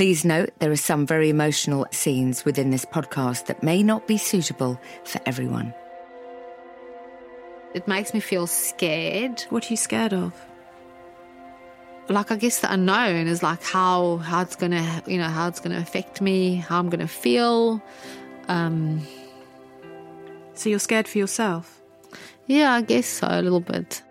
Please note there are some very emotional scenes within this podcast that may not be suitable for everyone. It makes me feel scared. What are you scared of? Like I guess the unknown is like how how it's gonna you know how it's gonna affect me, how I'm gonna feel. Um, So you're scared for yourself? yeah, I guess so a little bit.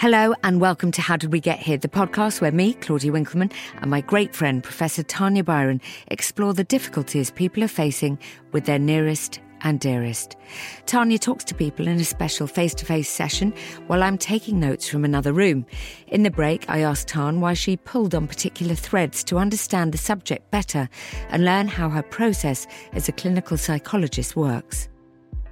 Hello and welcome to How Did We Get Here, the podcast where me, Claudia Winkleman, and my great friend, Professor Tanya Byron, explore the difficulties people are facing with their nearest and dearest. Tanya talks to people in a special face to face session while I'm taking notes from another room. In the break, I asked Tan why she pulled on particular threads to understand the subject better and learn how her process as a clinical psychologist works.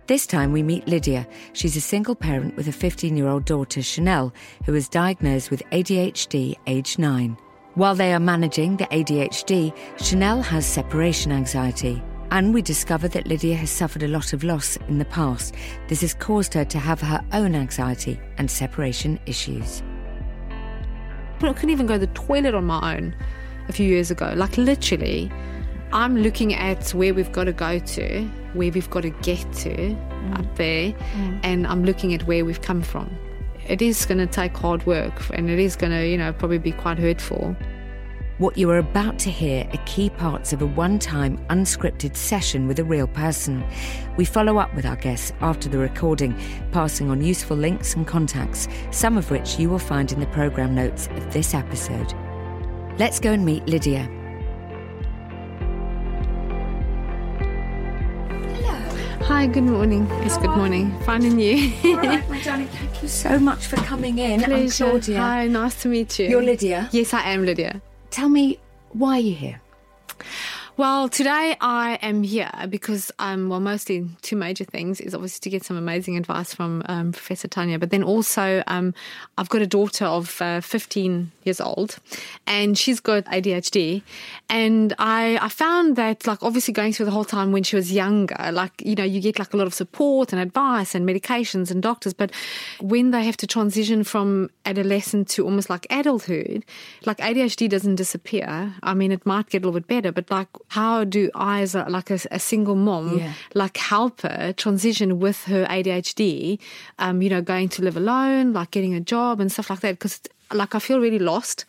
This time we meet Lydia. She's a single parent with a 15 year old daughter, Chanel, who was diagnosed with ADHD age 9. While they are managing the ADHD, Chanel has separation anxiety. And we discover that Lydia has suffered a lot of loss in the past. This has caused her to have her own anxiety and separation issues. I couldn't even go to the toilet on my own a few years ago. Like literally, I'm looking at where we've got to go to, where we've got to get to mm. up there, mm. and I'm looking at where we've come from. It is going to take hard work, and it is going to, you know, probably be quite hurtful. What you are about to hear are key parts of a one time unscripted session with a real person. We follow up with our guests after the recording, passing on useful links and contacts, some of which you will find in the programme notes of this episode. Let's go and meet Lydia. Hi, good morning. It's good morning. Finding you. my darling, thank you so much for coming in. I'm Claudia. Hi, nice to meet you. You're Lydia. Yes, I am Lydia. Tell me, why are you here? Well, today I am here because, um, well, mostly two major things is obviously to get some amazing advice from um, Professor Tanya, but then also um, I've got a daughter of uh, 15 years old and she's got ADHD. And I, I found that, like, obviously going through the whole time when she was younger, like, you know, you get like a lot of support and advice and medications and doctors, but when they have to transition from adolescent to almost like adulthood, like ADHD doesn't disappear. I mean, it might get a little bit better, but like, how do I, as a, like a, a single mom, Yeah. like help her transition with her ADHD? Um, you know, going to live alone, like getting a job and stuff like that, because like I feel really lost.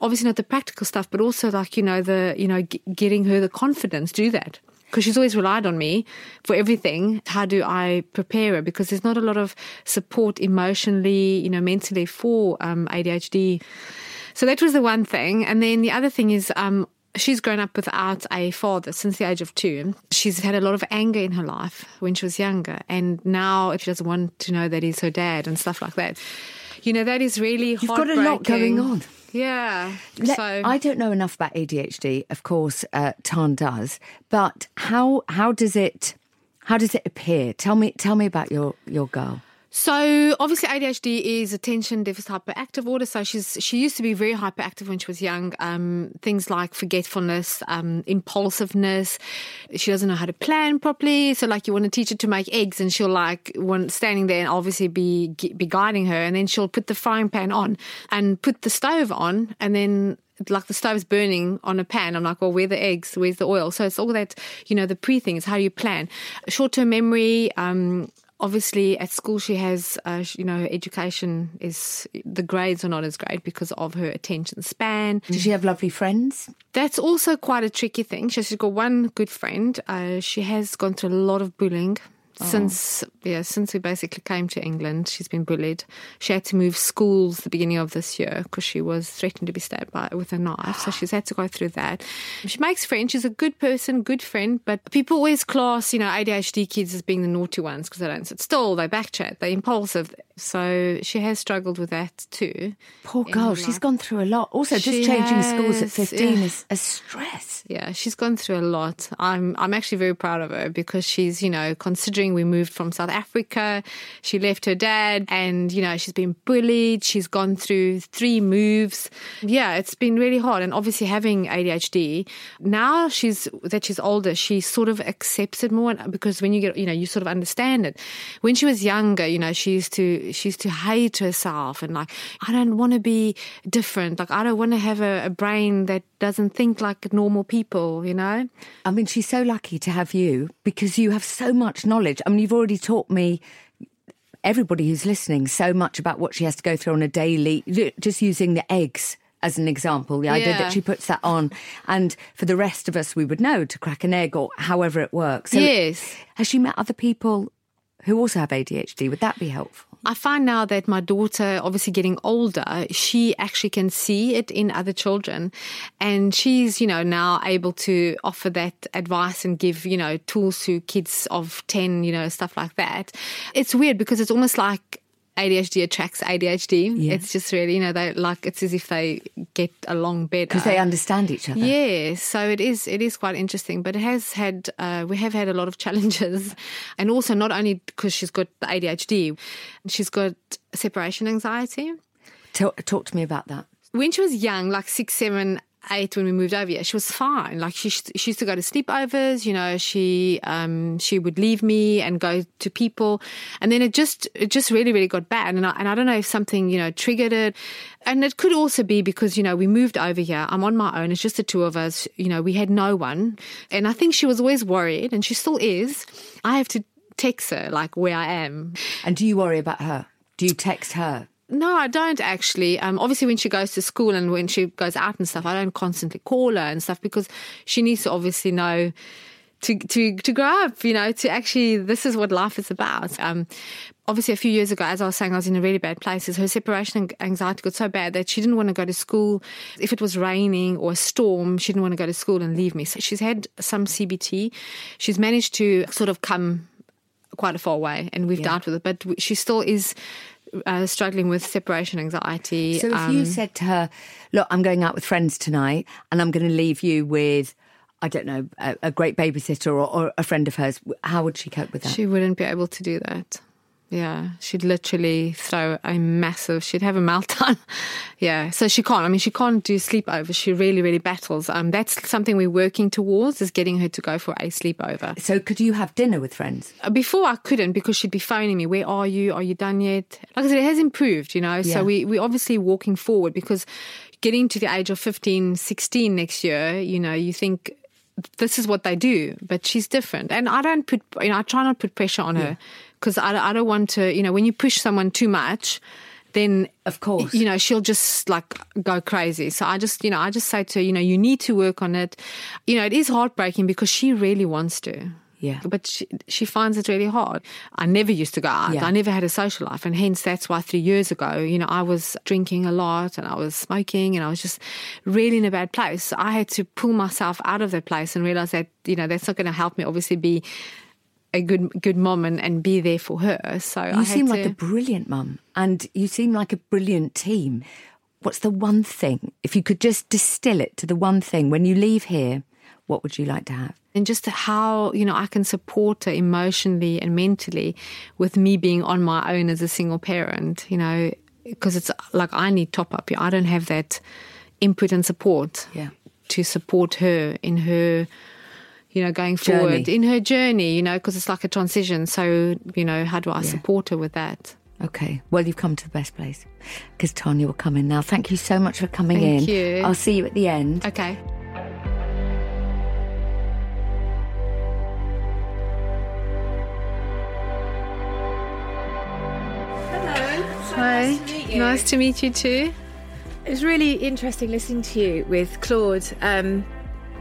Obviously, not the practical stuff, but also like you know the you know g- getting her the confidence to do that because she's always relied on me for everything. How do I prepare her? Because there's not a lot of support emotionally, you know, mentally for um, ADHD. So that was the one thing. And then the other thing is, um, she's grown up without a father since the age of two. She's had a lot of anger in her life when she was younger. And now if she doesn't want to know that he's her dad and stuff like that. You know, that is really You've got a lot going on. Yeah. Let- so I don't know enough about ADHD. Of course, uh, Tan does. But how how does it how does it appear? Tell me tell me about your your girl. So obviously ADHD is attention deficit hyperactive order. So she's she used to be very hyperactive when she was young. Um, things like forgetfulness, um, impulsiveness. She doesn't know how to plan properly. So like you want to teach her to make eggs, and she'll like when standing there and obviously be be guiding her, and then she'll put the frying pan on and put the stove on, and then like the stove's burning on a pan. I'm like, well, where the eggs? Where's the oil? So it's all that, you know, the pre things, how do you plan? Short term memory, um, obviously at school she has, uh, you know, her education is, the grades are not as great because of her attention span. Does she have lovely friends? That's also quite a tricky thing. She's got one good friend. Uh, she has gone through a lot of bullying Oh. since yeah since we basically came to England. She's been bullied. She had to move schools the beginning of this year because she was threatened to be stabbed by with a knife. So she's had to go through that. She makes friends. She's a good person, good friend. But people always class you know ADHD kids as being the naughty ones because they don't sit still, they backchat, they're impulsive. So she has struggled with that too. Poor girl, she's gone through a lot. Also, just She changing schools at 15 yeah. is a stress. Yeah, she's gone through a lot. I'm I'm actually very proud of her because she's, you know, considering we moved from South Africa, she left her dad and, you know, she's been bullied, she's gone through three moves. Yeah, it's been really hard and obviously having ADHD, now she's that she's older, she sort of accepts it more because when you get, you know, you sort of understand it. When she was younger, you know, she used to she used to hate herself and like I don't want to be different. Like I don't want to have a, a brain that doesn't think like normal people, you know? I mean, she's so lucky to have you because you have so much knowledge. I mean, you've already taught me, everybody who's listening, so much about what she has to go through on a daily, just using the eggs as an example, the idea that she puts that on. And for the rest of us, we would know to crack an egg or however it works. So yes. Has she met other people who also have ADHD? Would that be helpful? I find now that my daughter, obviously getting older, she actually can see it in other children. And she's, you know, now able to offer that advice and give, you know, tools to kids of 10, you know, stuff like that. It's weird because it's almost like ADHD attracts ADHD. Yeah. It's just really, you know, they like, it's as if they get along better. Because they understand each other. Yeah, so it is it is quite interesting, but it has had uh, we have had a lot of challenges, and also not only because she's got the ADHD, she's got separation anxiety. Talk, talk to me about that. When she was young, like six, seven, eight, when we moved over here, she was fine. Like she she used to go to sleepovers. You know, she um she would leave me and go to people, and then it just it just really really got bad. And I, and I don't know if something you know triggered it, and it could also be because you know we moved over here. I'm on my own. It's just the two of us. You know, we had no one, and I think she was always worried, and she still is. I have to text her like where I am. And do you worry about her? Do you text her? No, I don't actually. Um, obviously, when she goes to school and when she goes out and stuff, I don't constantly call her and stuff because she needs to obviously know to to to grow up. You know, to actually this is what life is about. Um, obviously, a few years ago, as I was saying, I was in a really bad place. Her separation anxiety got so bad that she didn't want to go to school. If it was raining or a storm, she didn't want to go to school and leave me. So she's had some CBT. She's managed to sort of come quite a far way, and we've dealt with it. But she still is uh, struggling with separation anxiety. So if um, you said to her, "Look, I'm going out with friends tonight, and I'm going to leave you with, I don't know, a, a great babysitter or, or a friend of hers," how would she cope with that? she wouldn't be able to do that. Yeah, she'd literally throw a massive. She'd have a meltdown. yeah, so she can't. I mean, she can't do sleepovers. She really, really battles. Um, that's something we're working towards is getting her to go for a sleepover. so could you have dinner with friends? Uh, Before I couldn't because she'd be phoning me. Where are you? Are you done yet? Like I said, it has improved, you know. Yeah. So we we obviously walking forward because getting to the age of 15, 16 next year, you know, you think this is what they do, but she's different. And I don't put, you know, I try not to put pressure on her because I, I don't want to, you know, when you push someone too much, then Of course. you know she'll just like go crazy so i just you know i just say to her you know you need to work on it you know it is heartbreaking because she really wants to Yeah. but she, she finds it really hard. I never used to go out. Yeah. I never had a social life. And hence, that's why three years ago, you know, I was drinking a lot and I was smoking and I was just really in a bad place. I had to pull myself out of that place and realize that, you know, that's not going to help me obviously be a good good mom and, and be there for her. So You had seem to, like a brilliant mum, and you seem like a brilliant team. What's the one thing, if you could just distill it to the one thing, when you leave here, what would you like to have? and just how you know I can support her emotionally and mentally with me being on my own as a single parent. You know, because it's like I need top up. I don't have that input and support. Yeah. To support her in her, you know, going Journey. forward in her journey. You know, because it's like a transition. So you know, how do I support her with that? Okay, well, you've come to the best place because Tanya will come in now. Thank you so much for coming Thank in. you. I'll see you at the end. Okay. Hi. Nice to meet you too. It was really interesting listening to you with Claude. Um,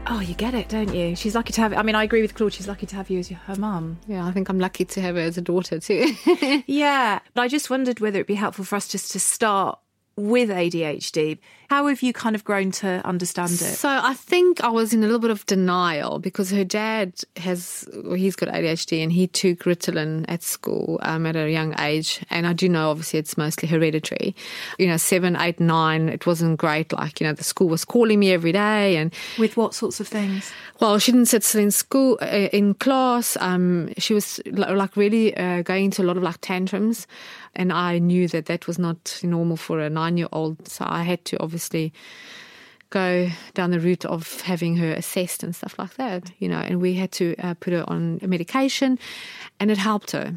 Oh, you get it, don't you? She's lucky to have. I mean, I agree with Claude. She's lucky to have you as your, her mum. Yeah, I think I'm lucky to have her as a daughter too. Yeah, but I just wondered whether it'd be helpful for us just to start with ADHD. How have you kind of grown to understand it? So I think I was in a little bit of denial because her dad has well, he's got ADHD and he took Ritalin at school um, at a young age, and I do know obviously it's mostly hereditary. You know, seven, eight, nine, it wasn't great. Like you know, the school was calling me every day, and With what sorts of things? well, she didn't sit still in school, uh, in class. Um, she was like really uh, going into a lot of like tantrums. And I knew that that was not normal for a nine year old. So I had to obviously go down the route of having her assessed and stuff like that, you know. And we had to uh, put her on a medication, and it helped her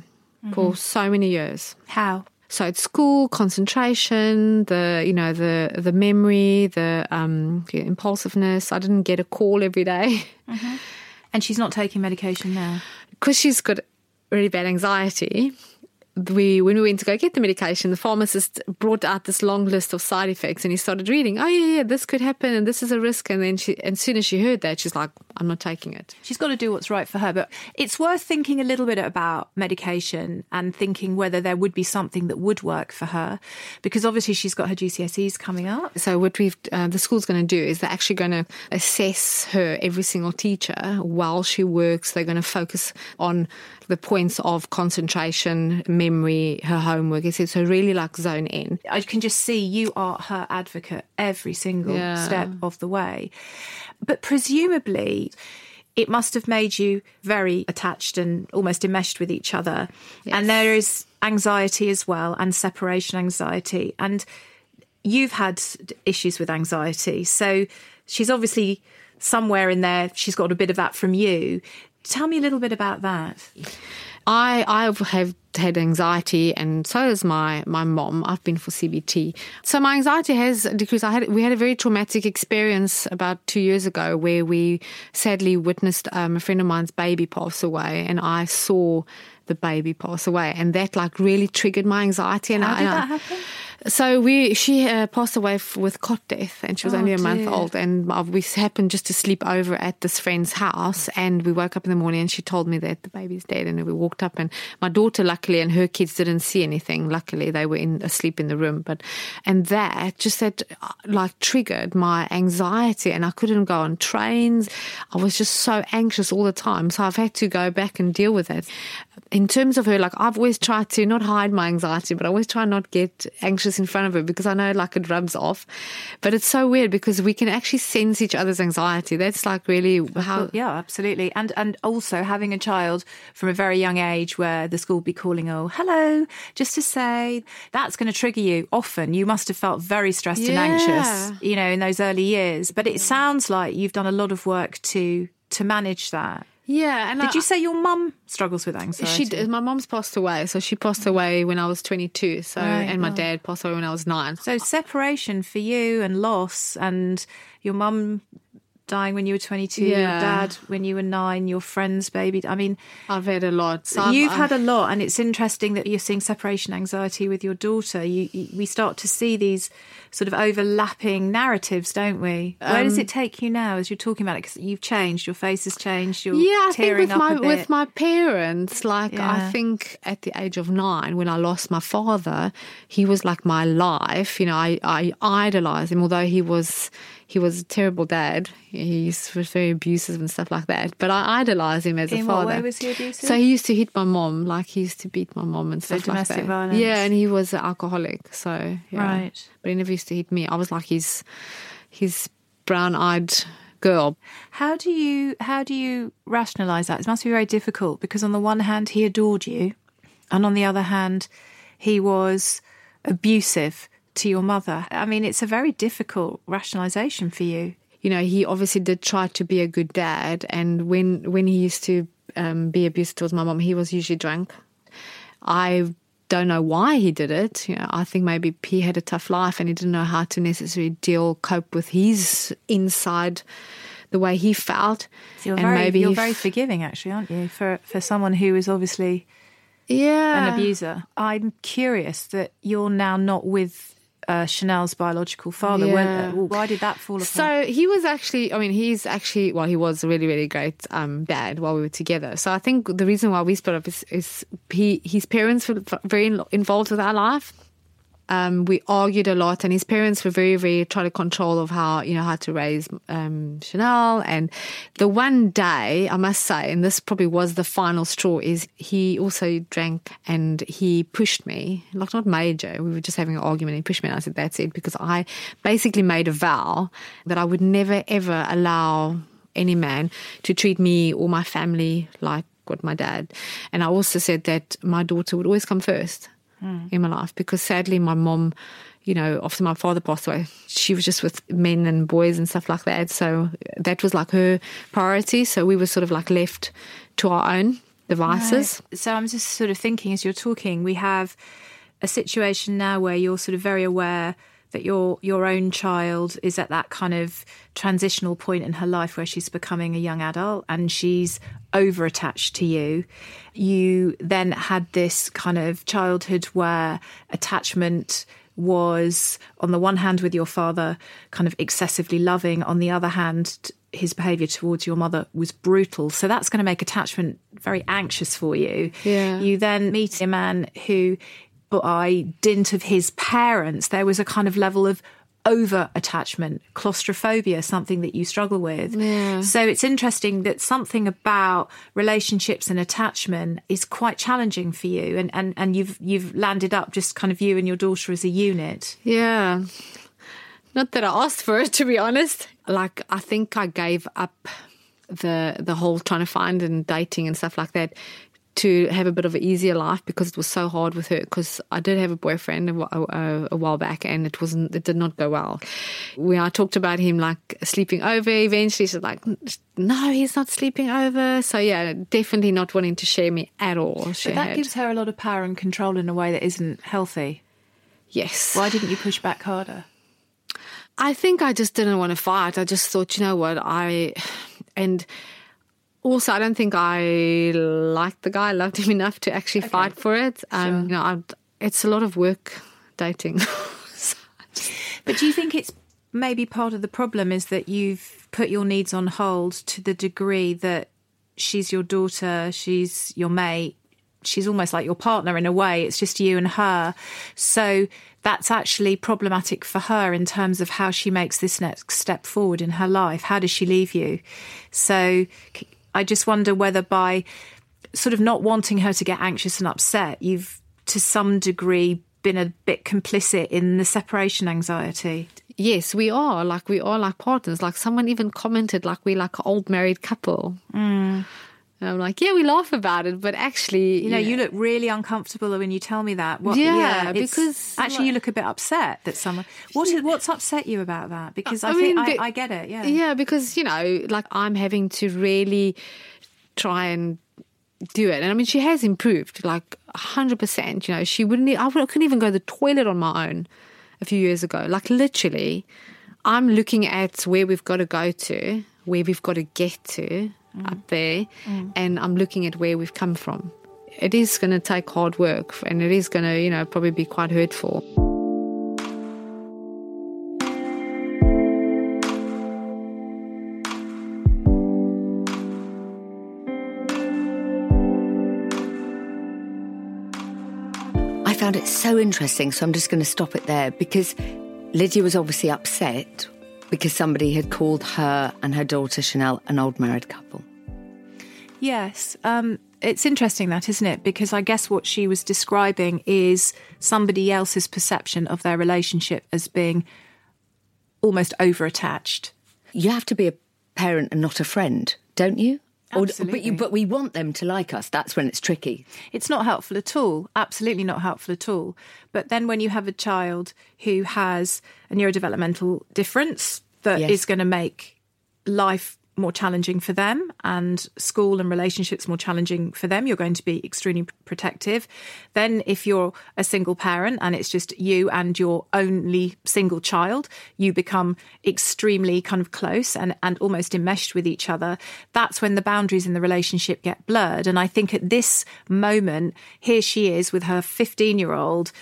for so many years. How? So at school, concentration, the you know the the memory, the um, the impulsiveness. I didn't get a call every day And she's not taking medication now. because she's got really bad anxiety. We when we went to go get the medication, the pharmacist brought out this long list of side effects, and he started reading. Oh yeah, yeah, this could happen, and this is a risk. And then she, and as soon as she heard that, she's like, "I'm not taking it." She's got to do what's right for her. But it's worth thinking a little bit about medication and thinking whether there would be something that would work for her, because obviously she's got her GCSEs coming up. So what we've uh, the school's going to do is they're actually going to assess her every single teacher while she works. They're going to focus on the points of concentration, memory, her homework. It's so really like zone in. I can just see you are her advocate every single Yeah. step of the way. But presumably, it must have made you very attached and almost enmeshed with each other. And there is anxiety as well, and separation anxiety. And you've had issues with anxiety. So she's obviously somewhere in there, she's got a bit of that from you. Tell me a little bit about that. I I have had anxiety, and so has my my mom. I've been for CBT, so my anxiety has decreased. I had we had a very traumatic experience about two years ago where we sadly witnessed um, a friend of mine's baby pass away, and I saw the baby pass away, and that like really triggered my anxiety. And How I, did and I- that happen? So we she uh, passed away f- with cot death, and she was Oh, only a month old. And uh, we happened just to sleep over at this friend's house, and we woke up in the morning, and she told me that the baby's dead. And we walked up, and my daughter, luckily, and her kids didn't see anything. Luckily, they were in asleep in the room. But and that just that uh, like triggered my anxiety, and I couldn't go on trains. I was just so anxious all the time. So I've had to go back and deal with it. In terms of her, like I've always tried to not hide my anxiety, but I always try not get anxious in front of her because I know like it rubs off. But it's so weird because we can actually sense each other's anxiety. That's like really how. Yeah, absolutely. And and also having a child from a very young age where the school be calling, oh, hello, just to say that's going to trigger you. Often you must have felt very stressed and anxious, you know, in those early years. But it sounds like you've done a lot of work to to manage that. Yeah, and Did I- you say your mum struggles with anxiety? She. My mom's passed away, so she passed away when I was 22. So, oh Right, and my oh. dad passed away when I was nine. So separation for you and loss and your mum dying when you were 22, your dad when you were 9, your friend's baby. I mean, I've had a lot. So You've I've- had um, a lot, and it's interesting that you're seeing separation anxiety with your daughter. You, you, we start to see these sort of overlapping narratives, don't we? Where does um, it take you now as you're talking about it? Because you've changed, your face has changed, you're Yeah, I think with my with my parents, like Yeah. I think at the age of nine, when I lost my father, he was like my life. You know, I I idolized him, although he was he was a terrible dad. He was very abusive and stuff like that. But I idolized him as a In what father. way was he abusive? So he used to hit my mom, like he used to beat my mom and stuff like domestic that. violence. Yeah, and he was an alcoholic. So yeah. Right. but he never used to hit me. I was like his his brown eyed girl. How do you how do you rationalize that? It must be very difficult because on the one hand he adored you, and on the other hand he was abusive to your mother. I mean, it's a very difficult rationalization for you. you know, he obviously did try to be a good dad, and when when he used to um, be abusive towards my mom, he was usually drunk. I don't know why he did it. You know, I think maybe he had a tough life and he didn't know how to necessarily deal, cope with his inside, the way he felt. So you're and very maybe you're very f- forgiving, actually, aren't you? For for someone who is obviously yeah an abuser. I'm curious that you're now not with uh, Chanel's biological father. Yeah. Why did that fall apart? So he was actually, I mean, he's actually, well, he was a really, really great um, dad while we were together. So I think the reason why we split up is, is he, his parents were very involved with our life. Um, we argued a lot, and his parents were very, very trying to control of how you know how to raise um, Chanel. And the one day, I must say, and this probably was the final straw, is he also drank and he pushed me, like not major. We were just having an argument. He pushed me, and I said, "That's it," because I basically made a vow that I would never ever allow any man to treat me or my family like what my dad. And I also said that my daughter would always come first mm. in my life because sadly my mom you know after my father passed away she was just with men and boys and stuff like that so that was like her priority so we were sort of like left to our own devices right. so i'm just sort of thinking as you're talking we have a situation now where you're sort of very aware that your your own child is at that kind of transitional point in her life where she's becoming a young adult and she's over attached to you. You then had this kind of childhood where attachment was on the one hand with your father kind of excessively loving on the other hand his behavior towards your mother was brutal. So that's going to make attachment very anxious for you. Yeah. You then meet a man who by dint of his parents, there was a kind of level of over attachment, claustrophobia, something that you struggle with. Yeah. So it's interesting that something about relationships and attachment is quite challenging for you and, and, and you've you've landed up just kind of you and your daughter as a unit. Yeah. Not that I asked for it to be honest. Like I think I gave up the the whole trying to find and dating and stuff like that to have a bit of an easier life because it was so hard with her. Because I did have a boyfriend a, a, a, while back, and it wasn't, it did not go well. When I talked about him like sleeping over, eventually she's like, "No, he's not sleeping over." So yeah, definitely not wanting to share me at all. She but that had. gives her a lot of power and control in a way that isn't healthy. Yes. Why didn't you push back harder? I think I just didn't want to fight. I just thought, you know what, I and also, I don't think I liked the guy, loved him enough to actually okay. fight for it. Um, sure. You know, I'd, it's a lot of work dating. but do you think it's maybe part of the problem is that you've put your needs on hold to the degree that she's your daughter, she's your mate, she's almost like your partner in a way. It's just you and her. So that's actually problematic for her in terms of how she makes this next step forward in her life. How does she leave you? So I just wonder whether by sort of not wanting her to get anxious and upset, you've to some degree been a bit complicit in the separation anxiety. Yes, we are. Like we are like partners. Like someone even commented like we like an old married couple. Mm. And I'm like, yeah, we laugh about it, but actually, you know, you look really uncomfortable when you tell me that. What, yeah, yeah because actually, you look a bit upset that someone. What is, what's upset you about that? Because I, I think mean, I, I get it. Yeah, yeah, because you know, like I'm having to really try and do it, and I mean, she has improved like hundred percent. You know, she wouldn't. I couldn't even go to the toilet on my own a few years ago. Like literally, I'm looking at where we've got to go to, where we've got to get to mm. up there, mm. and I'm looking at where we've come from. It is going to take hard work, and it is going to, you know, probably be quite hurtful. I found it so interesting, so I'm just going to stop it there because Lydia was obviously upset because somebody had called her and her daughter Chanel an old married couple. Yes. Um, it's interesting that, isn't it? Because I guess what she was describing is somebody else's perception of their relationship as being almost over attached. You have to be a parent and not a friend, don't you? Absolutely. Or, but, you, but we want them to like us. That's when it's tricky. It's not helpful at all. Absolutely not helpful at all. But then when you have a child who has a neurodevelopmental difference that yes. is going to make life more challenging for them and school and relationships more challenging for them you're going to be extremely protective. Then if you're a single parent and it's just you and your only single child you become extremely kind of close and and almost enmeshed with each other. That's when the boundaries in the relationship get blurred. And i think at this moment here she is with her 15 year old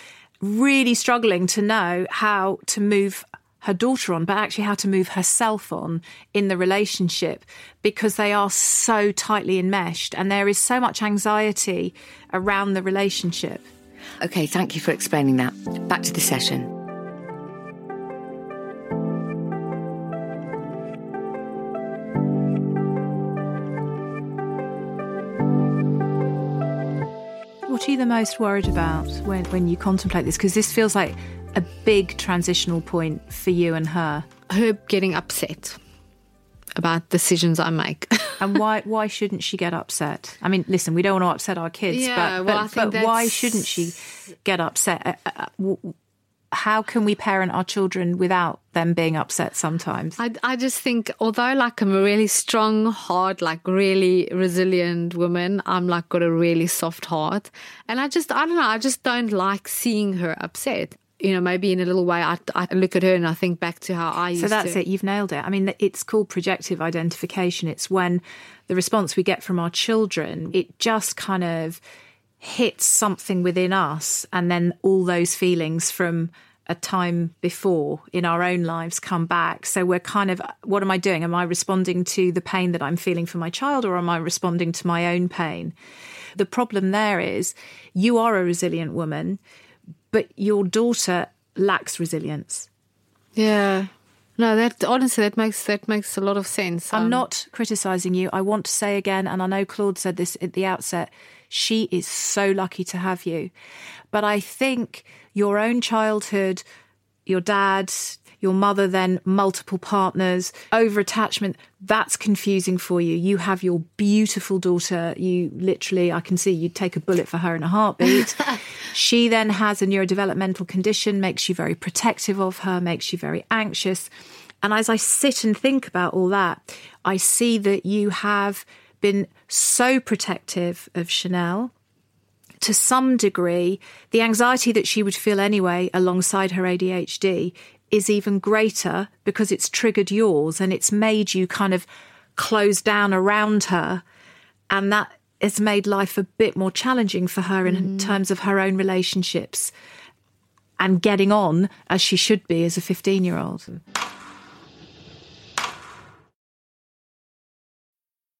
really struggling to know how to move her daughter on, but actually how to move herself on in the relationship because they are so tightly enmeshed and there is so much anxiety around the relationship. Okay, thank you for explaining that. Back to the session. What are you the most worried about when, when you contemplate this? Because this feels like a big transitional point for you and her. Her getting upset about decisions I make. and why why shouldn't she get upset? I mean, listen, we don't want to upset our kids, yeah, but, well, but, but why shouldn't she get upset? Uh, uh, how can we parent our children without them being upset sometimes? I, I just think, although like I'm a really strong heart, like really resilient woman, I'm like got a really soft heart. And I just, I don't know, I just don't like seeing her upset you know, maybe in a little way, I, I, look at her and I think back to how I used to. So that's to. it. You've nailed it. I mean, it's called projective identification. It's when the response we get from our children, it just kind of hits something within us, and then all those feelings from a time before in our own lives come back. So we're kind of, what am I doing? Am I responding to the pain that I'm feeling for my child, or am I responding to my own pain? The problem there is you are a resilient woman but your daughter lacks resilience. Yeah. No, that honestly that makes that makes a lot of sense. I'm um, not criticizing you. I want to say again, and I know Claude said this at the outset, she is so lucky to have you. But I think your own childhood, your dad, your mother then multiple partners, over attachment, that's confusing for you. You have your beautiful daughter. You literally, I can see you'd take a bullet for her in a heartbeat. she then has a neurodevelopmental condition, makes you very protective of her, makes you very anxious. And as I sit and think about all that, I see that you have been so protective of Chanel to some degree, the anxiety that she would feel anyway alongside her ADHD is even greater because it's triggered yours and it's made you kind of close down around her. And that has made life a bit more challenging for her in mm. terms of her own relationships and getting on as she should be as a 15 year old.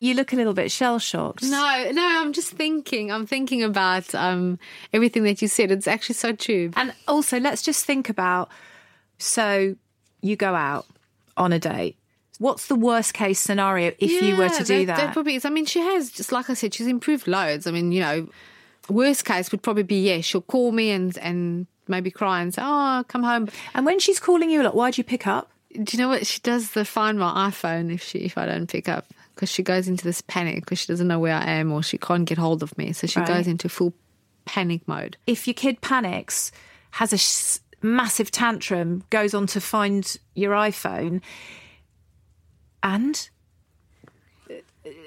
You look a little bit shell shocked. No, no, I'm just thinking. I'm thinking about um, everything that you said. It's actually so true. And also, let's just think about so you go out on a date. What's the worst case scenario if yeah, you were to do that? That probably is. I mean, she has, just like I said, she's improved loads. I mean, you know, worst case would probably be, yeah, she'll call me and, and maybe cry and say, oh, come home. And when she's calling you, like, why'd you pick up? Do you know what? She does the find my iPhone if she if I don't pick up because she goes into this panic because she doesn't know where I am or she can't get hold of me. So she right. goes into full panic mode. If your kid panics, has a sh- massive tantrum, goes on to find your iPhone, and uh,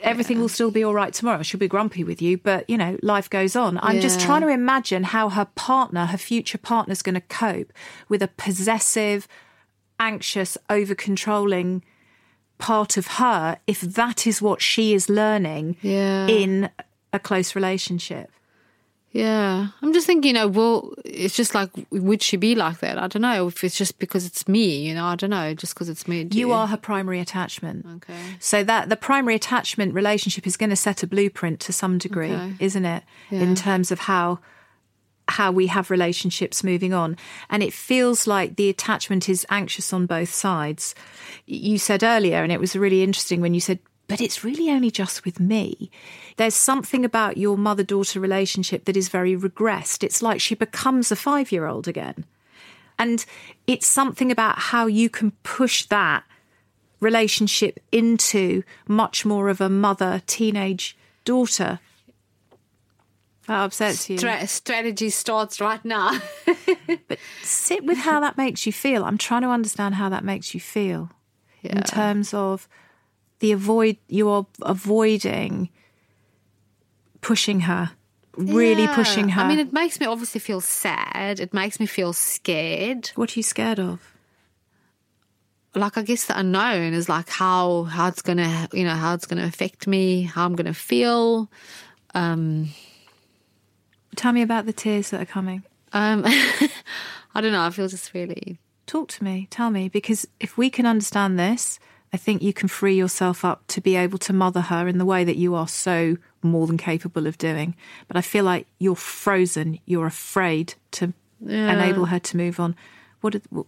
everything will still be all right tomorrow. She'll be grumpy with you, but you know, life goes on. I'm just trying to imagine how her partner, her future partner's going to cope with a possessive, anxious, over controlling part of her if that is what she is learning Yeah. in a close relationship. Yeah, I'm just thinking, you know, well, it's just like, would she be like that? I don't know if it's just because it's me, you know, I don't know, just because it's me. Do You are her primary attachment. Okay. So that the primary attachment relationship is going to set a blueprint to some degree, Okay. isn't it? Yeah. In terms of how how we have relationships moving on. And it feels like the attachment is anxious on both sides. You said earlier, and it was really interesting when you said, but it's really only just with me. There's something about your mother daughter relationship that is very regressed. It's like she becomes a five year old again. And it's something about how you can push that relationship into much more of a mother teenage daughter. That upsets you. Stra- strategy starts right now. But sit with how that makes you feel. I'm trying to understand how that makes you feel in terms of the avoid you are avoiding pushing her, really Yeah. pushing her. I mean, it makes me obviously feel sad. It makes me feel scared. what are you scared of? Like, I guess the unknown is like how how it's gonna, you know, how it's gonna affect me, how I'm gonna feel. Um, Tell me about the tears that are coming. um, I don't know. I feel just really Talk to me. Tell me because if we can understand this, I think you can free yourself up to be able to mother her in the way that you are so more than capable of doing. But I feel like you're frozen. You're afraid to enable her to move on. What? Did, w-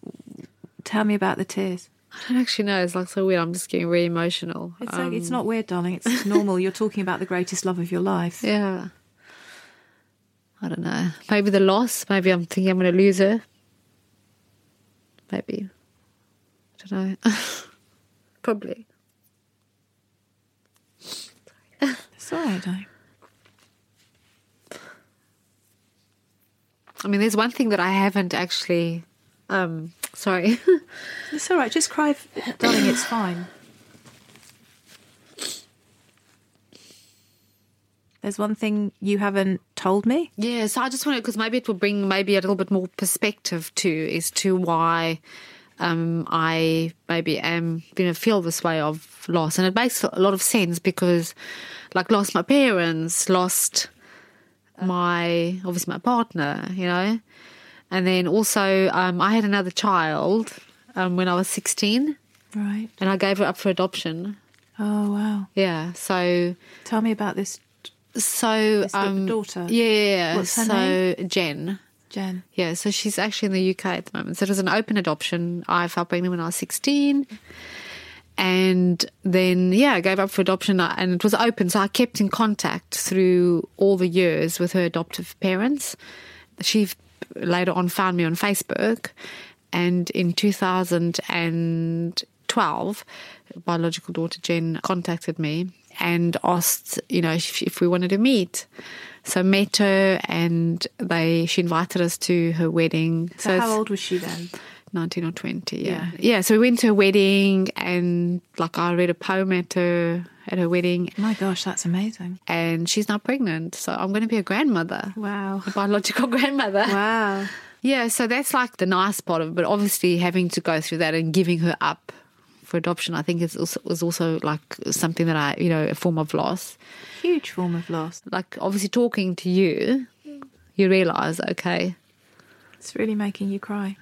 tell me about the tears. I don't actually know. It's like so weird. I'm just getting really emotional. It's, Um, like, it's not weird, darling. It's normal. You're talking about the greatest love of your life. Yeah. I don't know. Maybe the loss. Maybe I'm thinking I'm going to lose her. Maybe. I don't know. Probably. It's all right, darling. I mean, there's one thing that I haven't actually. Um, sorry. It's all right. Just cry, darling. It's fine. There's one thing you haven't told me. Yeah, so I just wanted because maybe it will bring maybe a little bit more perspective to as to why um, I maybe am you know feel this way of loss, and it makes a lot of sense because like lost my parents, lost my obviously my partner, you know, and then also um, I had another child um, when I was sixteen, Right. and I gave her up for adoption. Oh wow. Yeah, so Tell me about this, so um, daughter? Yeah, What's her so name? Jen. Jen. Yeah, so she's actually in the UK at the moment. So it was an open adoption. I fell pregnant when I was 16. And then, yeah, I gave up for adoption uh, and it was open. So I kept in contact through all the years with her adoptive parents. She later on found me on Facebook. And in 2012, biological daughter Jen contacted me and asked, you know, if, if we wanted to meet. So met her and they she invited us to her wedding. So, it's how old was she then? 19 or 20, yeah. Yeah. yeah. so we went to her wedding and like I read a poem at her at her wedding My gosh, that's amazing. and she's now pregnant. So I'm going to be a grandmother. Wow. A biological grandmother. Wow. Yeah, so that's like the nice part of it. But obviously, having to go through that and giving her up for adoption, I think is also, was also like something that I, you know, a form of loss. Huge form of loss. Like obviously, talking to you, you realize, okay, It's really making you cry.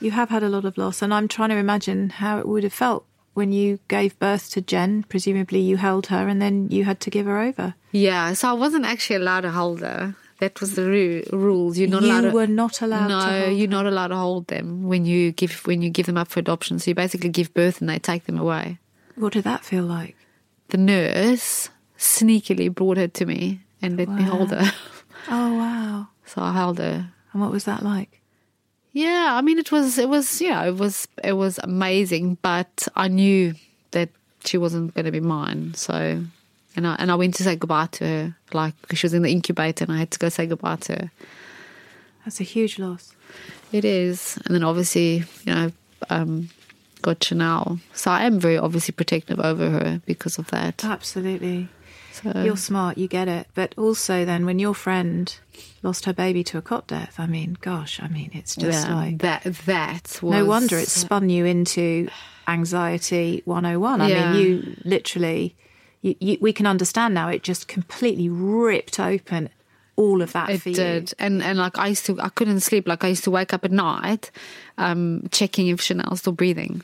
you have had a lot of loss, and I'm trying to imagine how it would have felt when you gave birth to Jen. Presumably, you held her, and then you had to give her over. yeah. So I wasn't actually allowed to hold her. That was the ru- rules. You're not you allowed. To, were not allowed no, you're not allowed to hold them when you give when you give them up for adoption. So you basically give birth and they take them away. What did that feel like? The nurse sneakily brought her to me and let me hold her. Oh wow! So I held her. And what was that like? Yeah, I mean, it was, it was, you know, it was, it was amazing, but I knew that she wasn't going to be mine. So, and I, and I went to say goodbye to her, like, because she was in the incubator and I had to go say goodbye to her. That's a huge loss. It is. And then obviously, you know, um, got Chanel. So I am very obviously protective over her because of that. Absolutely. So You're smart, you get it. But also, then, when your friend lost her baby to a cot death, I mean, gosh, I mean, it's just yeah, like. that. That was No wonder it spun you into anxiety 101. I Yeah. mean, you literally, you, you, we can understand now, it just completely ripped open all of that It did, and and like I used to, I couldn't sleep. Like I used to wake up at night, um, checking if Chanel's still breathing.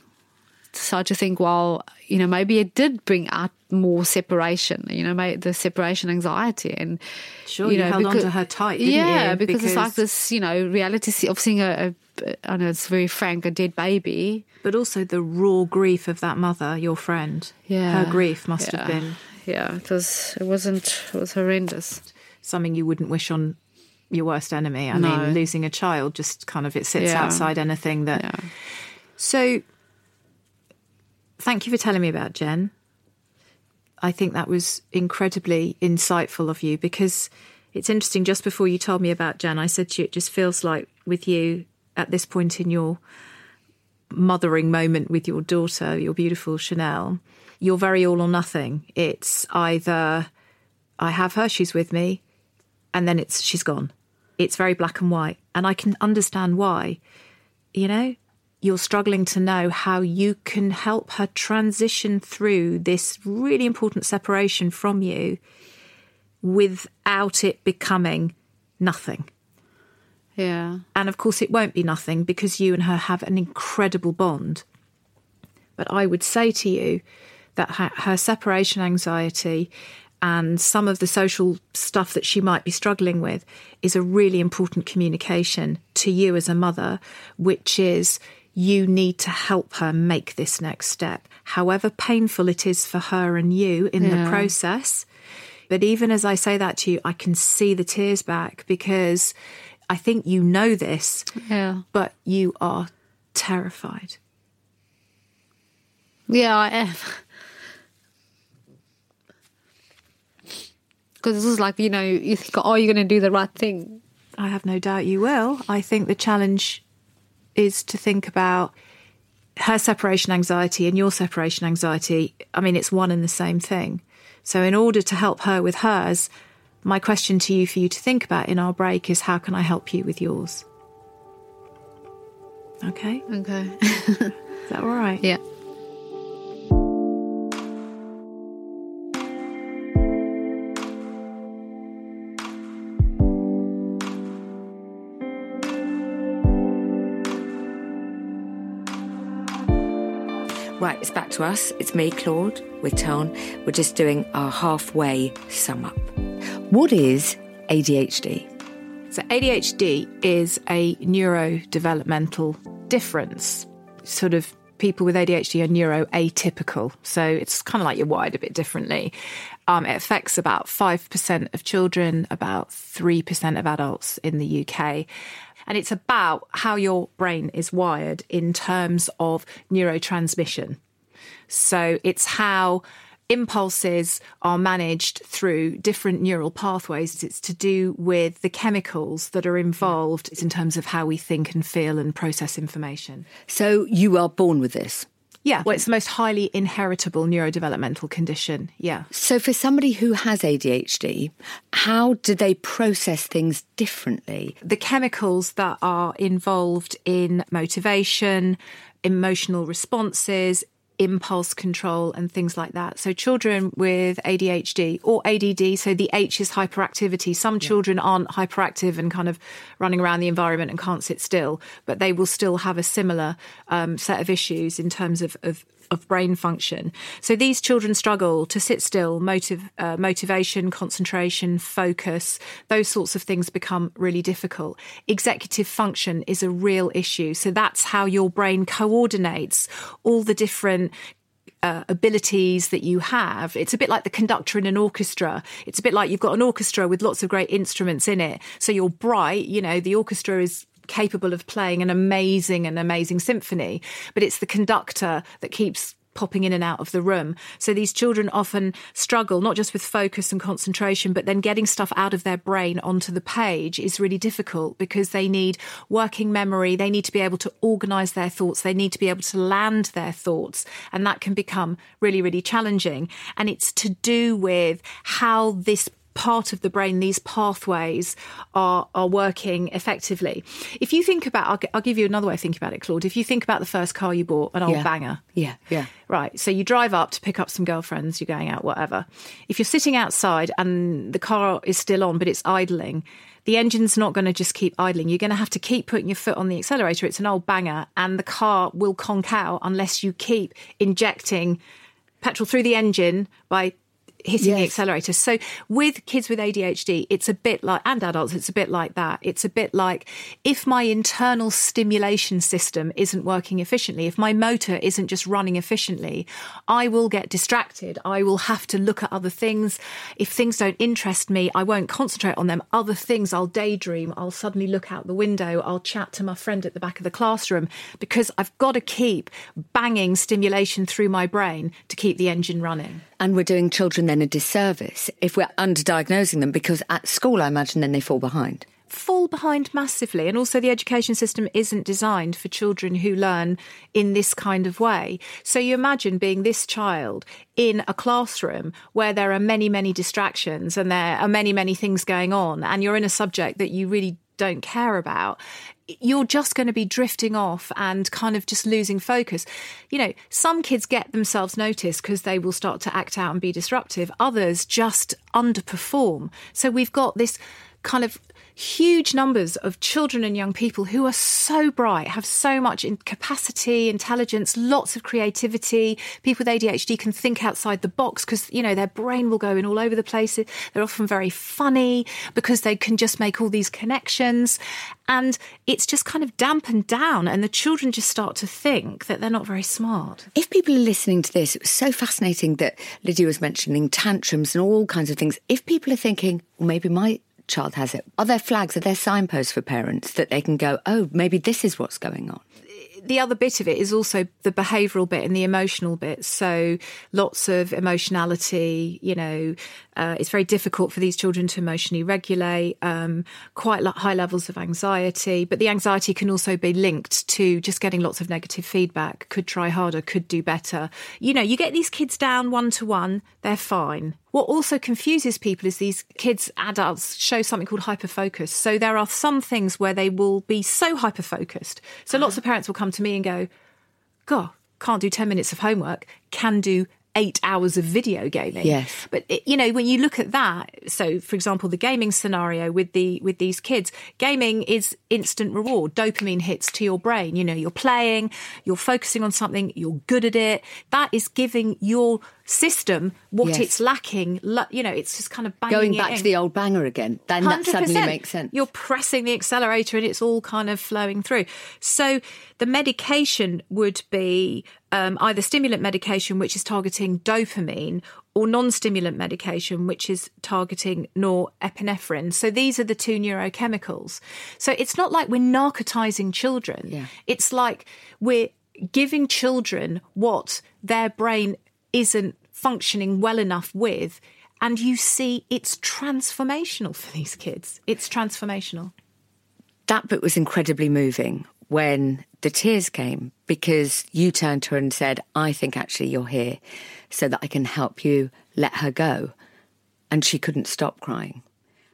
So to think, well, you know, maybe it did bring out more separation. You know, the separation anxiety, and Sure, you held on to her tight, didn't yeah, you? because, it's like this, you know, reality of seeing a, a, I know it's very frank, a dead baby. But also the raw grief of that mother, your friend. Yeah, Her grief must have been Yeah, it was. It wasn't. It was horrendous. something you wouldn't wish on your worst enemy. I No. mean, losing a child just kind of it sits Yeah. outside anything that. Yeah. So, thank you for telling me about Jen. I think that was incredibly insightful of you because it's interesting. Just before you told me about Jen, I said to you, it just feels like with you at this point in your mothering moment with your daughter, your beautiful Chanel, you're very all or nothing. It's either I have her, she's with me, and then it's she's gone. It's very black and white. And I can understand why. You know, you're struggling to know how you can help her transition through this really important separation from you without it becoming nothing. Yeah. And of course, it won't be nothing because you and her have an incredible bond. But I would say to you that her, her separation anxiety and some of the social stuff that she might be struggling with is a really important communication to you as a mother, which is you need to help her make this next step, however painful it is for her and you in the process. But even as I say that to you, I can see the tears back because I think you know this, Yeah. but you are terrified. Yeah, I am. Because this is like, you know, you think, oh, are you're going to do the right thing. I have no doubt you will. I think the challenge is to think about her separation anxiety and your separation anxiety. I mean, it's one and the same thing. So, in order to help her with hers, my question to you for you to think about in our break is how can I help you with yours? Okay, Okay. is that all right? yeah. Right, it's back to us. It's me, Claude, with Tone. We're just doing our halfway sum up. What is ADHD? So, ADHD is a neurodevelopmental difference. Sort of people with ADHD are neuroatypical. So, it's kind of like you're wired a bit differently. Um, it affects about 5% of children, about 3% of adults in the UK. And it's about how your brain is wired in terms of neurotransmission. So it's how impulses are managed through different neural pathways. It's to do with the chemicals that are involved in terms of how we think and feel and process information. So you are born with this. Yeah, well, it's the most highly inheritable neurodevelopmental condition. Yeah. So for somebody who has ADHD, how do they process things differently? the chemicals that are involved in motivation, emotional responses, impulse control, and things like that. So, children with ADHD or ADD, so the H is hyperactivity. Some children aren't hyperactive and kind of running around the environment and can't sit still, but they will still have a similar um, set of issues in terms of, of of brain function. So these children struggle to sit still, motive, uh, motivation, concentration, focus, those sorts of things become really difficult. Executive function is a real issue. So that's how your brain coordinates all the different uh, abilities that you have. It's a bit like the conductor in an orchestra. It's a bit like you've got an orchestra with lots of great instruments in it. So you're bright, you know, the orchestra is capable of playing an amazing and amazing symphony, but it's the conductor that keeps popping in and out of the room. So these children often struggle not just with focus and concentration, but then getting stuff out of their brain onto the page is really difficult because they need working memory. They need to be able to organize their thoughts. They need to be able to land their thoughts. And that can become really, really challenging. And it's to do with how this part of the brain, these pathways are are working effectively. If you think about, I'll, I'll, give you another way of thinking about it, Claude. If you think about the first car you bought, an old yeah. banger, yeah, yeah, right. So you drive up to pick up some girlfriends, you're going out, whatever. If you're sitting outside and the car is still on, but it's idling. The engine's not going to just keep idling. You're going to have to keep putting your foot on the accelerator. It's an old banger, and the car will conk out unless you keep injecting petrol through the engine by hitting yes. the accelerator. So with kids with ADHD, it's a bit like, and adults, it's a bit like that. It's a bit like if my internal stimulation system isn't working efficiently, if my motor isn't just running efficiently, I will get distracted. I will have to look at other things. If things don't interest me, I won't concentrate on them. Other things, I'll daydream. I'll suddenly look out the window. I'll chat to my friend at the back of the classroom because I've got to keep banging stimulation through my brain to keep the engine running. And we're doing children then a disservice if we're underdiagnosing them because at school, I imagine, then they fall behind fall behind massively. And also, the education system isn't designed for children who learn in this kind of way. So, you imagine being this child in a classroom where there are many, many distractions and there are many, many things going on, and you're in a subject that you really don't care about you're just going to be drifting off and kind of just losing focus. You know, some kids get themselves noticed because they will start to act out and be disruptive. Others just underperform. So we've got this kind of huge numbers of children and young people who are so bright, have so much in capacity, intelligence, lots of creativity. People with ADHD can think outside the box because, you know, their brain will go in all over the place. They're often very funny because they can just make all these connections. And it's just kind of dampened down, and the children just start to think that they're not very smart. If people are listening to this, it was so fascinating that Lydia was mentioning tantrums and all kinds of things. If people are thinking, well, maybe my child has it. Are there flags, are there signposts for parents that they can go, oh, maybe this is what's going on? the other bit of it is also the behavioural bit and the emotional bit. So lots of emotionality. You know, uh, it's very difficult for these children to emotionally regulate. Um, quite high levels of anxiety, but the anxiety can also be linked to just getting lots of negative feedback. Could try harder. Could do better. You know, you get these kids down one to one. They're fine. What also confuses people is these kids, adults, show something called hyperfocus. So there are some things where they will be so hyperfocused. So lots of parents will come to me and go, God, can't do 10 minutes of homework, can do eight hours of video gaming. Yes. But it, you know, when you look at that, so for example, the gaming scenario with the with these kids, gaming is instant reward, dopamine hits to your brain. You know, you're playing, you're focusing on something, you're good at it. That is giving your system what yes. it's lacking. You know, it's just kind of going back to the old banger again. Then 100%. that suddenly makes sense. You're pressing the accelerator and it's all kind of flowing through. So the medication would be um, either stimulant medication, which is targeting dopamine, or non stimulant medication, which is targeting norepinephrine. So these are the two neurochemicals. So it's not like we're narcotizing children. Yeah. It's like we're giving children what their brain isn't functioning well enough with. And you see, it's transformational for these kids. It's transformational. That bit was incredibly moving when the tears came because you turned to her and said, I think actually you're here so that I can help you let her go. And she couldn't stop crying.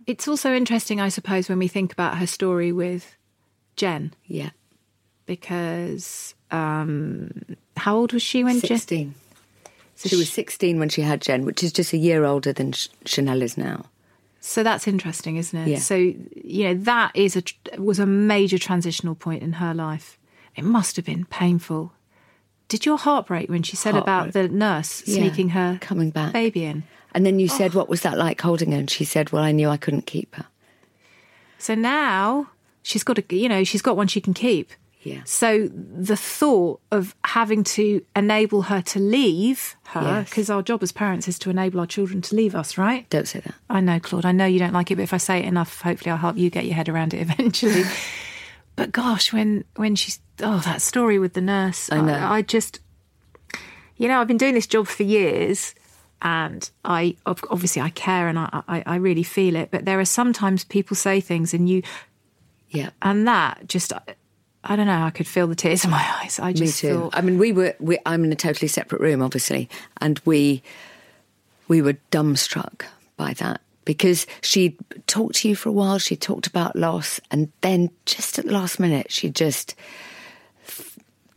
It's also interesting, I suppose, when we think about her story with Jen. Yeah. Because um, how old was she when 16. Jen? So she was 16 when she had Jen, which is just a year older than Chanel is now. So that's interesting, isn't it? Yeah. So you know that is a was a major transitional point in her life. It must have been painful. Did your heart break when she said about the nurse yeah. sneaking her coming back baby in? And then you oh. said, oh. "What was that like holding her?" And she said, "Well, I knew I couldn't keep her." So now she's got a, you know, she's got one she can keep. Yeah. So the thought of having to enable her to leave her, because yes. our job as parents is to enable our children to leave us, right? Don't say that. I know, Claude. I know you don't like it, but if I say it enough, hopefully I'll help you get your head around it eventually. but gosh, when when she's oh that story with the nurse, I know. I, I just you know, I've been doing this job for years and I obviously I care and I, I, I really feel it, but there are sometimes people say things and you, Yeah. and that just, I, don't know, I could feel the tears in my eyes. I just Me too. thought, I mean, we were. We, I'm in a totally separate room, obviously, and we we were dumbstruck by that because she talked to you for a while. She talked about loss, and then just at the last minute, she just th-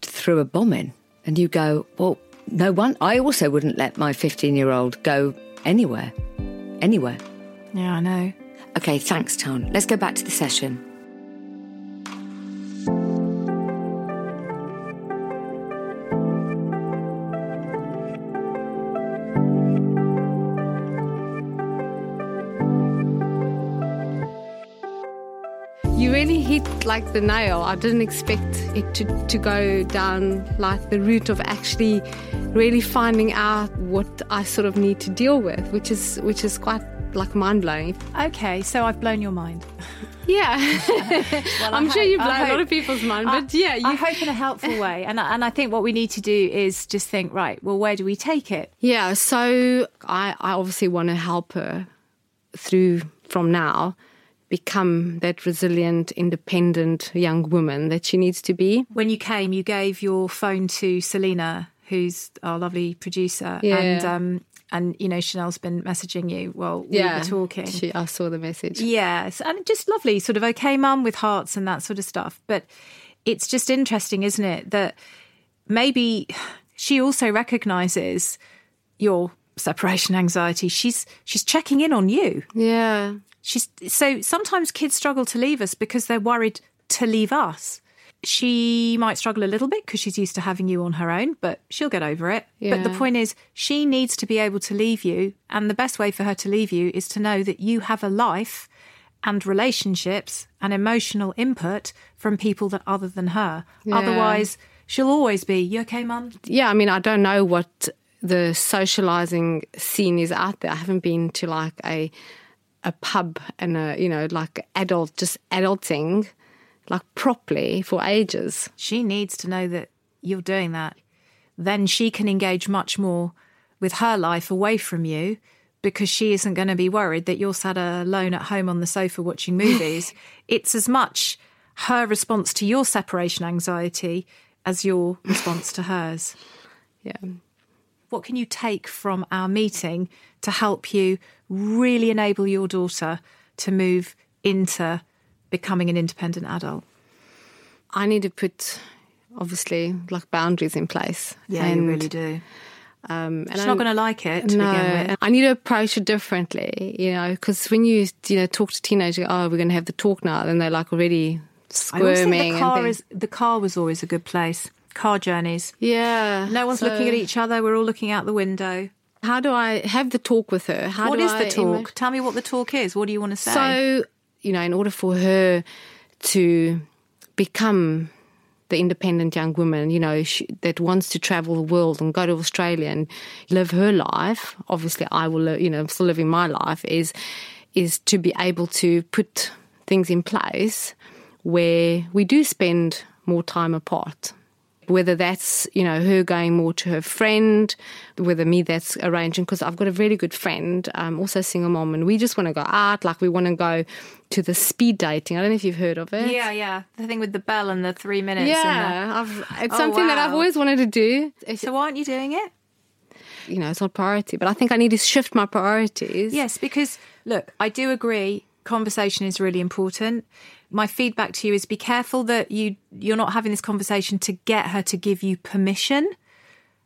threw a bomb in, and you go, "Well, no one. I also wouldn't let my 15 year old go anywhere, anywhere." yeah, I know. Okay, thanks, Tan. Let's go back to the session. Like the nail. I didn't expect it to, to go down like the route of actually really finding out what I sort of need to deal with, which is which is quite like mind blowing. Okay, so I've blown your mind. Yeah, I'm I sure hope- you've blown I a lot of people's mind, I- but yeah, you I hope in a helpful way. And and I think what we need to do is just think, right, well, where do we take it? Yeah, so I, I obviously want to help her through from now become that resilient, independent young woman that she needs to be. When you came, you gave your phone to Selena, who's our lovely producer, Yeah. and um, and you know Chanel's been messaging you while we were talking. She, I saw the message. Yes, and just lovely, sort of okay, mum with hearts and that sort of stuff. But it's just interesting, isn't it, that maybe she also recognises your separation anxiety. She's she's checking in on you. Yeah. She's so sometimes kids struggle to leave us because they're worried to leave us. She might struggle a little bit because she's used to having you on her own, but she'll get over it. But the point is, she needs to be able to leave you. And the best way for her to leave you is to know that you have a life and relationships and emotional input from people that other than her. Yeah. Otherwise, she'll always be, You okay, mum? Yeah, I mean, I don't know what the socializing scene is out there. I haven't been to like a a pub and a you know like adult just adulting like properly for ages. She needs to know that you're doing that. Then she can engage much more with her life away from you because she isn't going to be worried that you're sat alone at home on the sofa watching movies. it's as much her response to your separation anxiety as your response to hers. Yeah. What can you take from our meeting to help you really enable your daughter to move into becoming an independent adult? I need to put obviously like boundaries in place. And, you really do. Um, and She's I'm- not going to like it to no, begin with. I need to approach it differently, you know, because when you you know talk to teenagers, oh, we're going to have the talk now, then they're like already I always think the car is the car was always a good place. Car journeys. yeah. No one's so looking at each other. We're all looking out the window. How do I have the talk with her? How What is I the talk? emo- Tell me what the talk is. What do you want to say? So, you know, in order for her to become the independent young woman, you know, she, that wants to travel the world and go to Australia and live her life. Obviously, I will, you know, I'm still living my life. Is is to be able to put things in place where we do spend more time apart. Whether that's, you know, her going more to her friend, whether me that's arranging, because I've got a really good friend, um, also a single mom, and we just want to go out, like we want to go to the speed dating. I don't know if you've heard of it. yeah, yeah, the thing with the bell and the three minutes. Yeah, I've, it's Oh, something that I've always wanted to do. So why aren't you doing it? You know, it's not priority, but I think I need to shift my priorities. Yes, because look, I do agree. Conversation is really important. My feedback to you is be careful that you you're not having this conversation to get her to give you permission.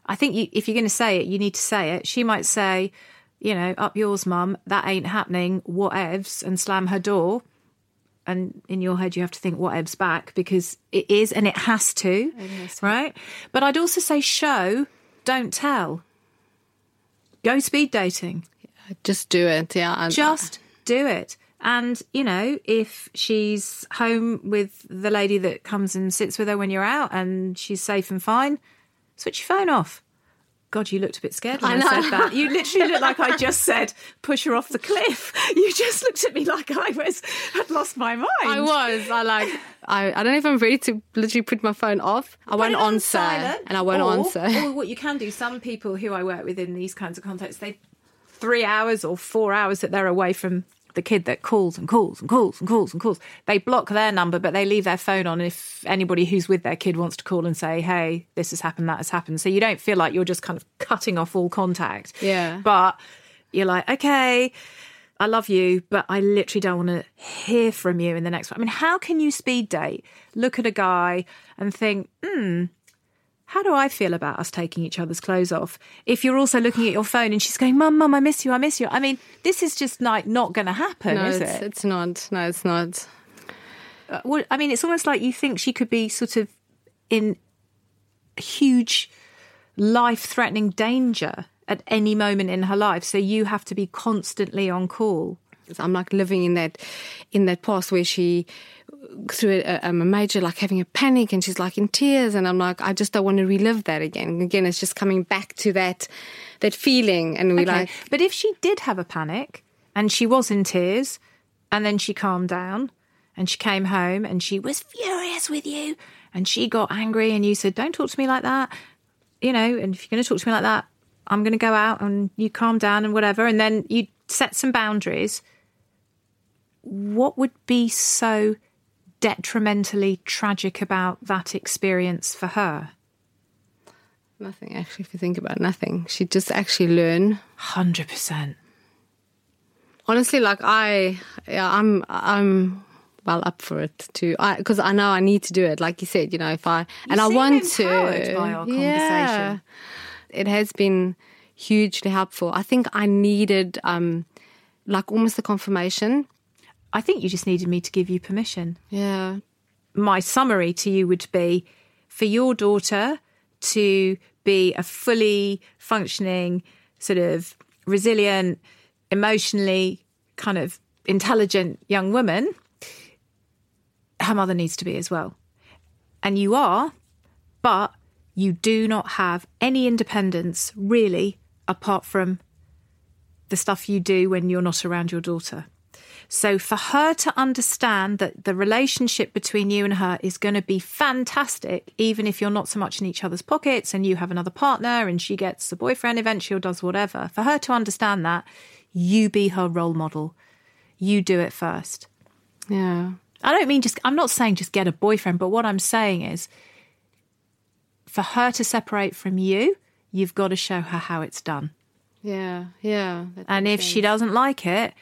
I think you, if you're going to say it, you need to say it. She might say, you know, up yours, mum. That ain't happening. Whatevs, and slam her door. And in your head, you have to think whatevs back because it is and it has to, right? But I'd also say show, don't tell. Go speed dating Just do it. Yeah. just do it. And, you know, if she's home with the lady that comes and sits with her when you're out and she's safe and fine, switch your phone off. God, you looked a bit scared when I I, said that. You literally looked like I just said, push her off the cliff. You just looked at me like I was had lost my mind. I was. I like. I, I don't know if I'm ready to literally put my phone off. I Put won't on answer, silent, and I won't or, answer. Or what you can do, some people who I work with in these kinds of contexts, they three hours or four hours that they're away from the kid that calls and calls and calls and calls and calls. They block their number, but they leave their phone on if anybody who's with their kid wants to call and say, "Hey, this has happened, that has happened." So you don't feel like you're just kind of cutting off all contact. Yeah. But you're like, okay. I love you, but I literally don't want to hear from you in the next one. I mean, how can you speed date, look at a guy and think, hmm, how do I feel about us taking each other's clothes off? If you're also looking at your phone and she's going, Mum, Mum, I miss you, I miss you. I mean, this is just like not going to happen, no, is it's, it? it's not. No, it's not. Uh, well, I mean, it's almost like you think she could be sort of in huge life threatening danger at any moment in her life. So you have to be constantly on call. I'm like living in that in that past where she through a, a major like having a panic and she's like in tears and I'm like I just don't want to relive that again. And again, it's just coming back to that that feeling and we Okay. like but if she did have a panic and she was in tears and then she calmed down and she came home and she was furious with you and she got angry and you said, Don't talk to me like that. You know, and if you're going to talk to me like that, I'm going to go out and you calm down and whatever. And then you set some boundaries. What would be so detrimentally tragic about that experience for her? nothing actually if you think about it, nothing. she'd just actually learn 100%. honestly like i yeah, i'm i'm well up for it too because I, know i need to do it like you said you know if i and i want to Yeah. conversation. it has been hugely helpful i think i needed um like almost the confirmation I think you just needed me to give you permission. yeah my summary to you would be for your daughter to be a fully functioning, sort of resilient, emotionally kind of intelligent young woman, her mother needs to be as well. And you are, but you do not have any independence really apart from the stuff you do when you're not around your daughter. So for her to understand that the relationship between you and her is going to be fantastic, even if you're not so much in each other's pockets and you have another partner and she gets a boyfriend eventually or does whatever, for her to understand that, you be her role model. You do it first. yeah I don't mean just, I'm not saying just get a boyfriend, but what I'm saying is for her to separate from you, you've got to show her how it's done. yeah yeah And if makes she doesn't like it,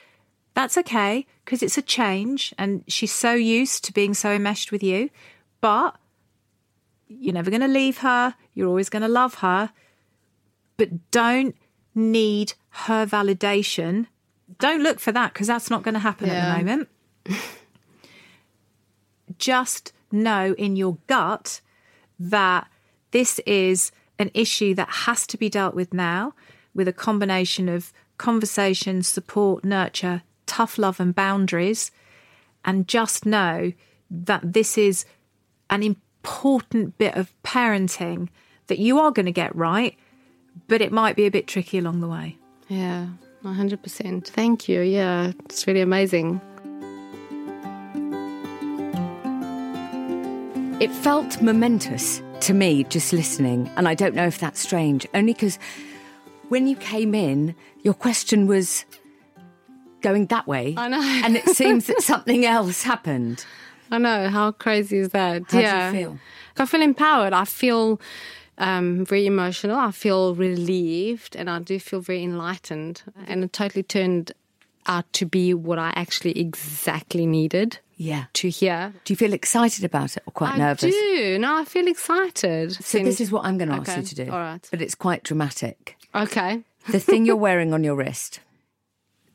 that's okay because it's a change and she's so used to being so enmeshed with you. But you're never going to leave her. You're always going to love her. But don't need her validation. Don't look for that because that's not going to happen at the moment. Just know in your gut that this is an issue that has to be dealt with now with a combination of conversation, support, nurture, tough love, and boundaries. And just know that this is an important bit of parenting that you are going to get right, but it might be a bit tricky along the way. yeah 100% thank you yeah it's really amazing It felt momentous to me just listening, and I don't know if that's strange, only because when you came in, your question was going that way. I know. And it seems that something else happened. I know. How crazy is that? How do you yeah. feel? I feel empowered. I feel um, very emotional. I feel relieved and I do feel very enlightened. And it totally turned out to be what I actually exactly needed Yeah. to hear. Do you feel excited about it or quite I nervous? I do. No, I feel excited. So this is what I'm going to ask Okay, you to do. all right. But it's quite dramatic. Okay. The thing you're wearing on your wrist.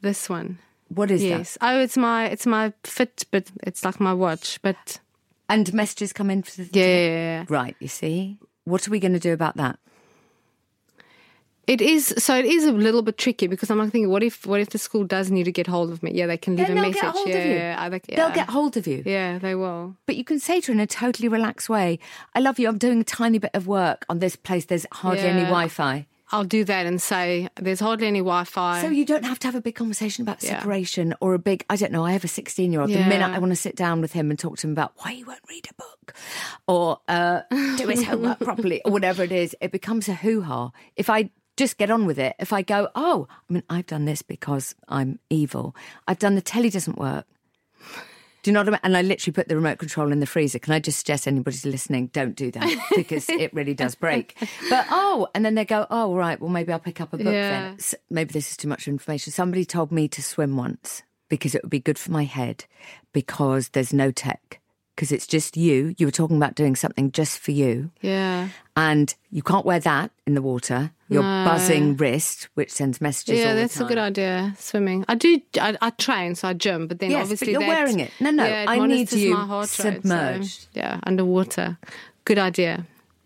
This one. What is yes. Oh, it's my it's my Fitbit. It's like my watch, but? And messages come in for the yeah, yeah, yeah. Right, you see. What are we going to do about that? It is so. It is a little bit tricky because I'm like thinking, what if what if the school does need to get hold of me? Yeah, they can leave Then a they'll message. get hold yeah, of you. yeah, I think- They'll get hold of you. Yeah, they will. But you can say to her in a totally relaxed way, I love you. I'm doing a tiny bit of work on this place. There's hardly any Yeah. Wi Fi. I'll do that and say there's hardly any Wi-Fi. So you don't have to have a big conversation about Yeah. separation or a big, I don't know, I have a 16 year old. The minute I want to sit down with him and talk to him about why he won't read a book or uh, do his homework properly or whatever it is, it becomes a hoo ha. If I just get on with it, if I go, oh, I mean, I've done this because I'm evil, I've done the telly doesn't work. Do you know what I mean? And I literally put the remote control in the freezer. Can I just suggest anybody's listening, don't do that because it really does break. But oh, and then they go, oh, right, well, maybe I'll pick up a book Yeah. then. S- Maybe this is too much information. Somebody told me to swim once because it would be good for my head because there's no tech. Because it's just you. You were talking about doing something just for you. yeah. And you can't wear that in the water. Your No. buzzing wrist, which sends messages Yeah, that's a good idea. Swimming. I do. I, I train, so I gym, but then Yes, but obviously you're wearing it. No, no, yeah, I need you my heart rate, so, submerged. yeah, underwater. Good idea.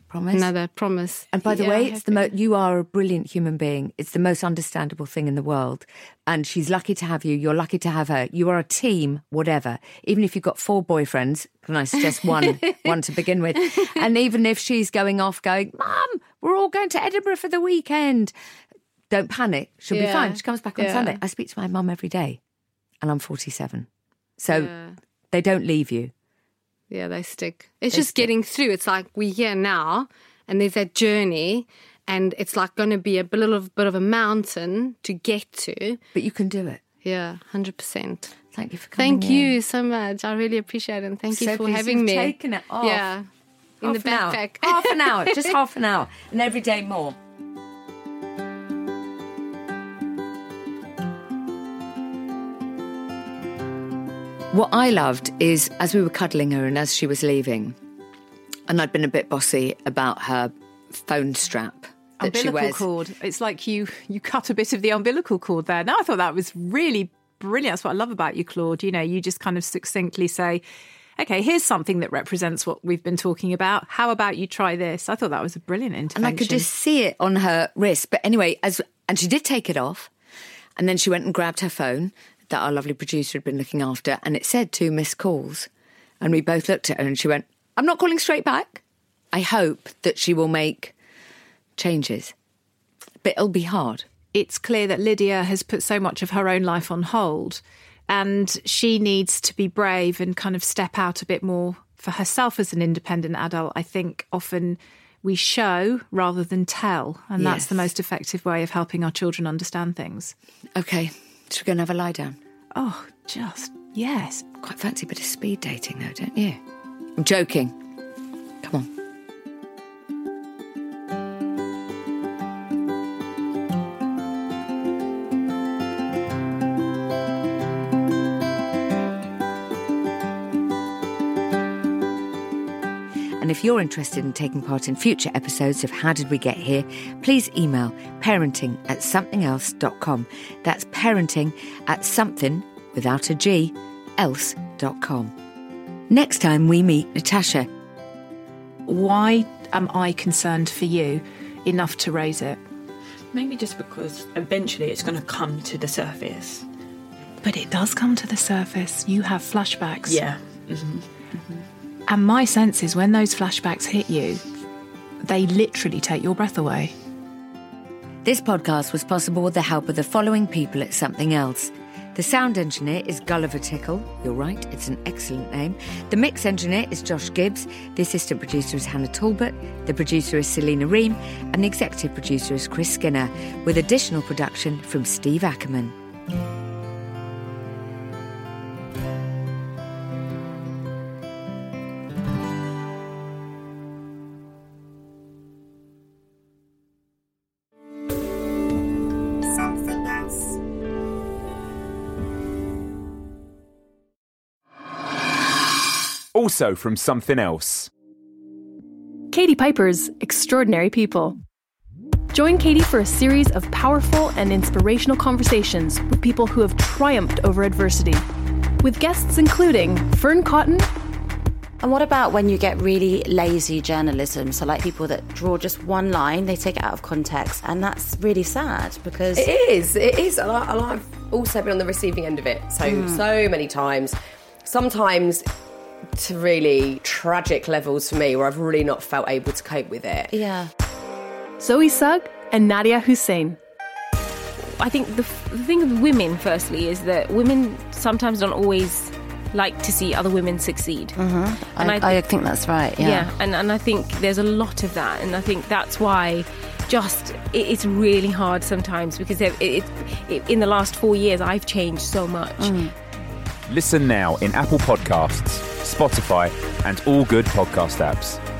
Promise? Another promise. And by the Yeah, way, it's the mo- you are a brilliant human being. It's the most understandable thing in the world. And she's lucky to have you. You're lucky to have her. You are a team, whatever. Even if you've got four boyfriends, can I suggest one, one to begin with? And even if she's going off, going, Mum, we're all going to Edinburgh for the weekend. Don't panic. She'll be fine. She comes back on Yeah. Sunday. I speak to my mum every day, and I'm 47. So Yeah. they don't leave you. Yeah, they stick. It's They just stick. getting through. It's like we're here now, and there's that journey, and it's like going to be a of bit of a mountain to get to. But you can do it. Yeah, hundred percent. Thank you for coming Thank in. you so much. I really appreciate it. And thank you for having you've me. taken it off. Yeah, in the Half an hour. backpack. half an hour, just half an hour, and every day more. What I loved is as we were cuddling her and as she was leaving, and I'd been a bit bossy about her phone strap that she umbilical cord. It's like you you cut a bit of the umbilical cord there. Now I thought that was really brilliant. That's what I love about you, Claude. You know, you just kind of succinctly say, "Okay, here's something that represents what we've been talking about. How about you try this?" I thought that was a brilliant intervention. and. I could just see it on her wrist. But anyway, as and she did take it off, and then she went and grabbed her phone that our lovely producer had been looking after, and it said two missed calls, and we both looked at her, and she went, "I'm not calling straight back." I hope that she will make changes, but it'll be hard. it's clear that Lydia has put so much of her own life on hold and she needs to be brave and kind of step out a bit more for herself as an independent adult. I think often we show rather than tell, and that's the most effective way of helping our children understand things. Okay, should we go and have a lie down? Oh, just yes. Quite fancy a bit of speed dating, though, don't you? I'm joking. Come on. And if you're interested in taking part in future episodes of How Did We Get Here, please email parenting at somethingelse.com. That's parenting at something, without a G, else.com. Next time we meet Natasha. Why am I concerned for you enough to raise it? Maybe just because eventually it's going to come to the surface. But it does come to the surface. You have flashbacks. Yeah. Mm-hmm. Mm-hmm. And my sense is when those flashbacks hit you, they literally take your breath away. This podcast was possible with the help of the following people at Something Else. The sound engineer is Gulliver Tickle. You're right, it's an excellent name. The mix engineer is Josh Gibbs. The assistant producer is Hannah Talbot. The producer is Selena Ream. And the executive producer is Chris Skinner, with additional production from Steve Ackerman. Also from something else. Katie Piper's Extraordinary People. Join Katie for a series of powerful and inspirational conversations with people who have triumphed over adversity. With guests including Fearne Cotton, And what about when you get really lazy journalism? So, like people that draw just one line, they take it out of context, and that's really sad because It is. It is. And, I, and I've also been on the receiving end of it so Mm. so many times. Sometimes to really tragic levels for me, where I've really not felt able to cope with it. Yeah. Zoe Sugg, and Nadiya Hussain. I think the, the thing with women, firstly, is that women sometimes don't always like to see other women succeed. Mm-hmm. And I, I I, think that's right. Yeah. Yeah, and, and I think there's a lot of that, and I think that's why just it, it's really hard sometimes because it, it, it, in the last four years I've changed so much. Mm. Listen now in Apple Podcasts, Spotify, and all good podcast apps.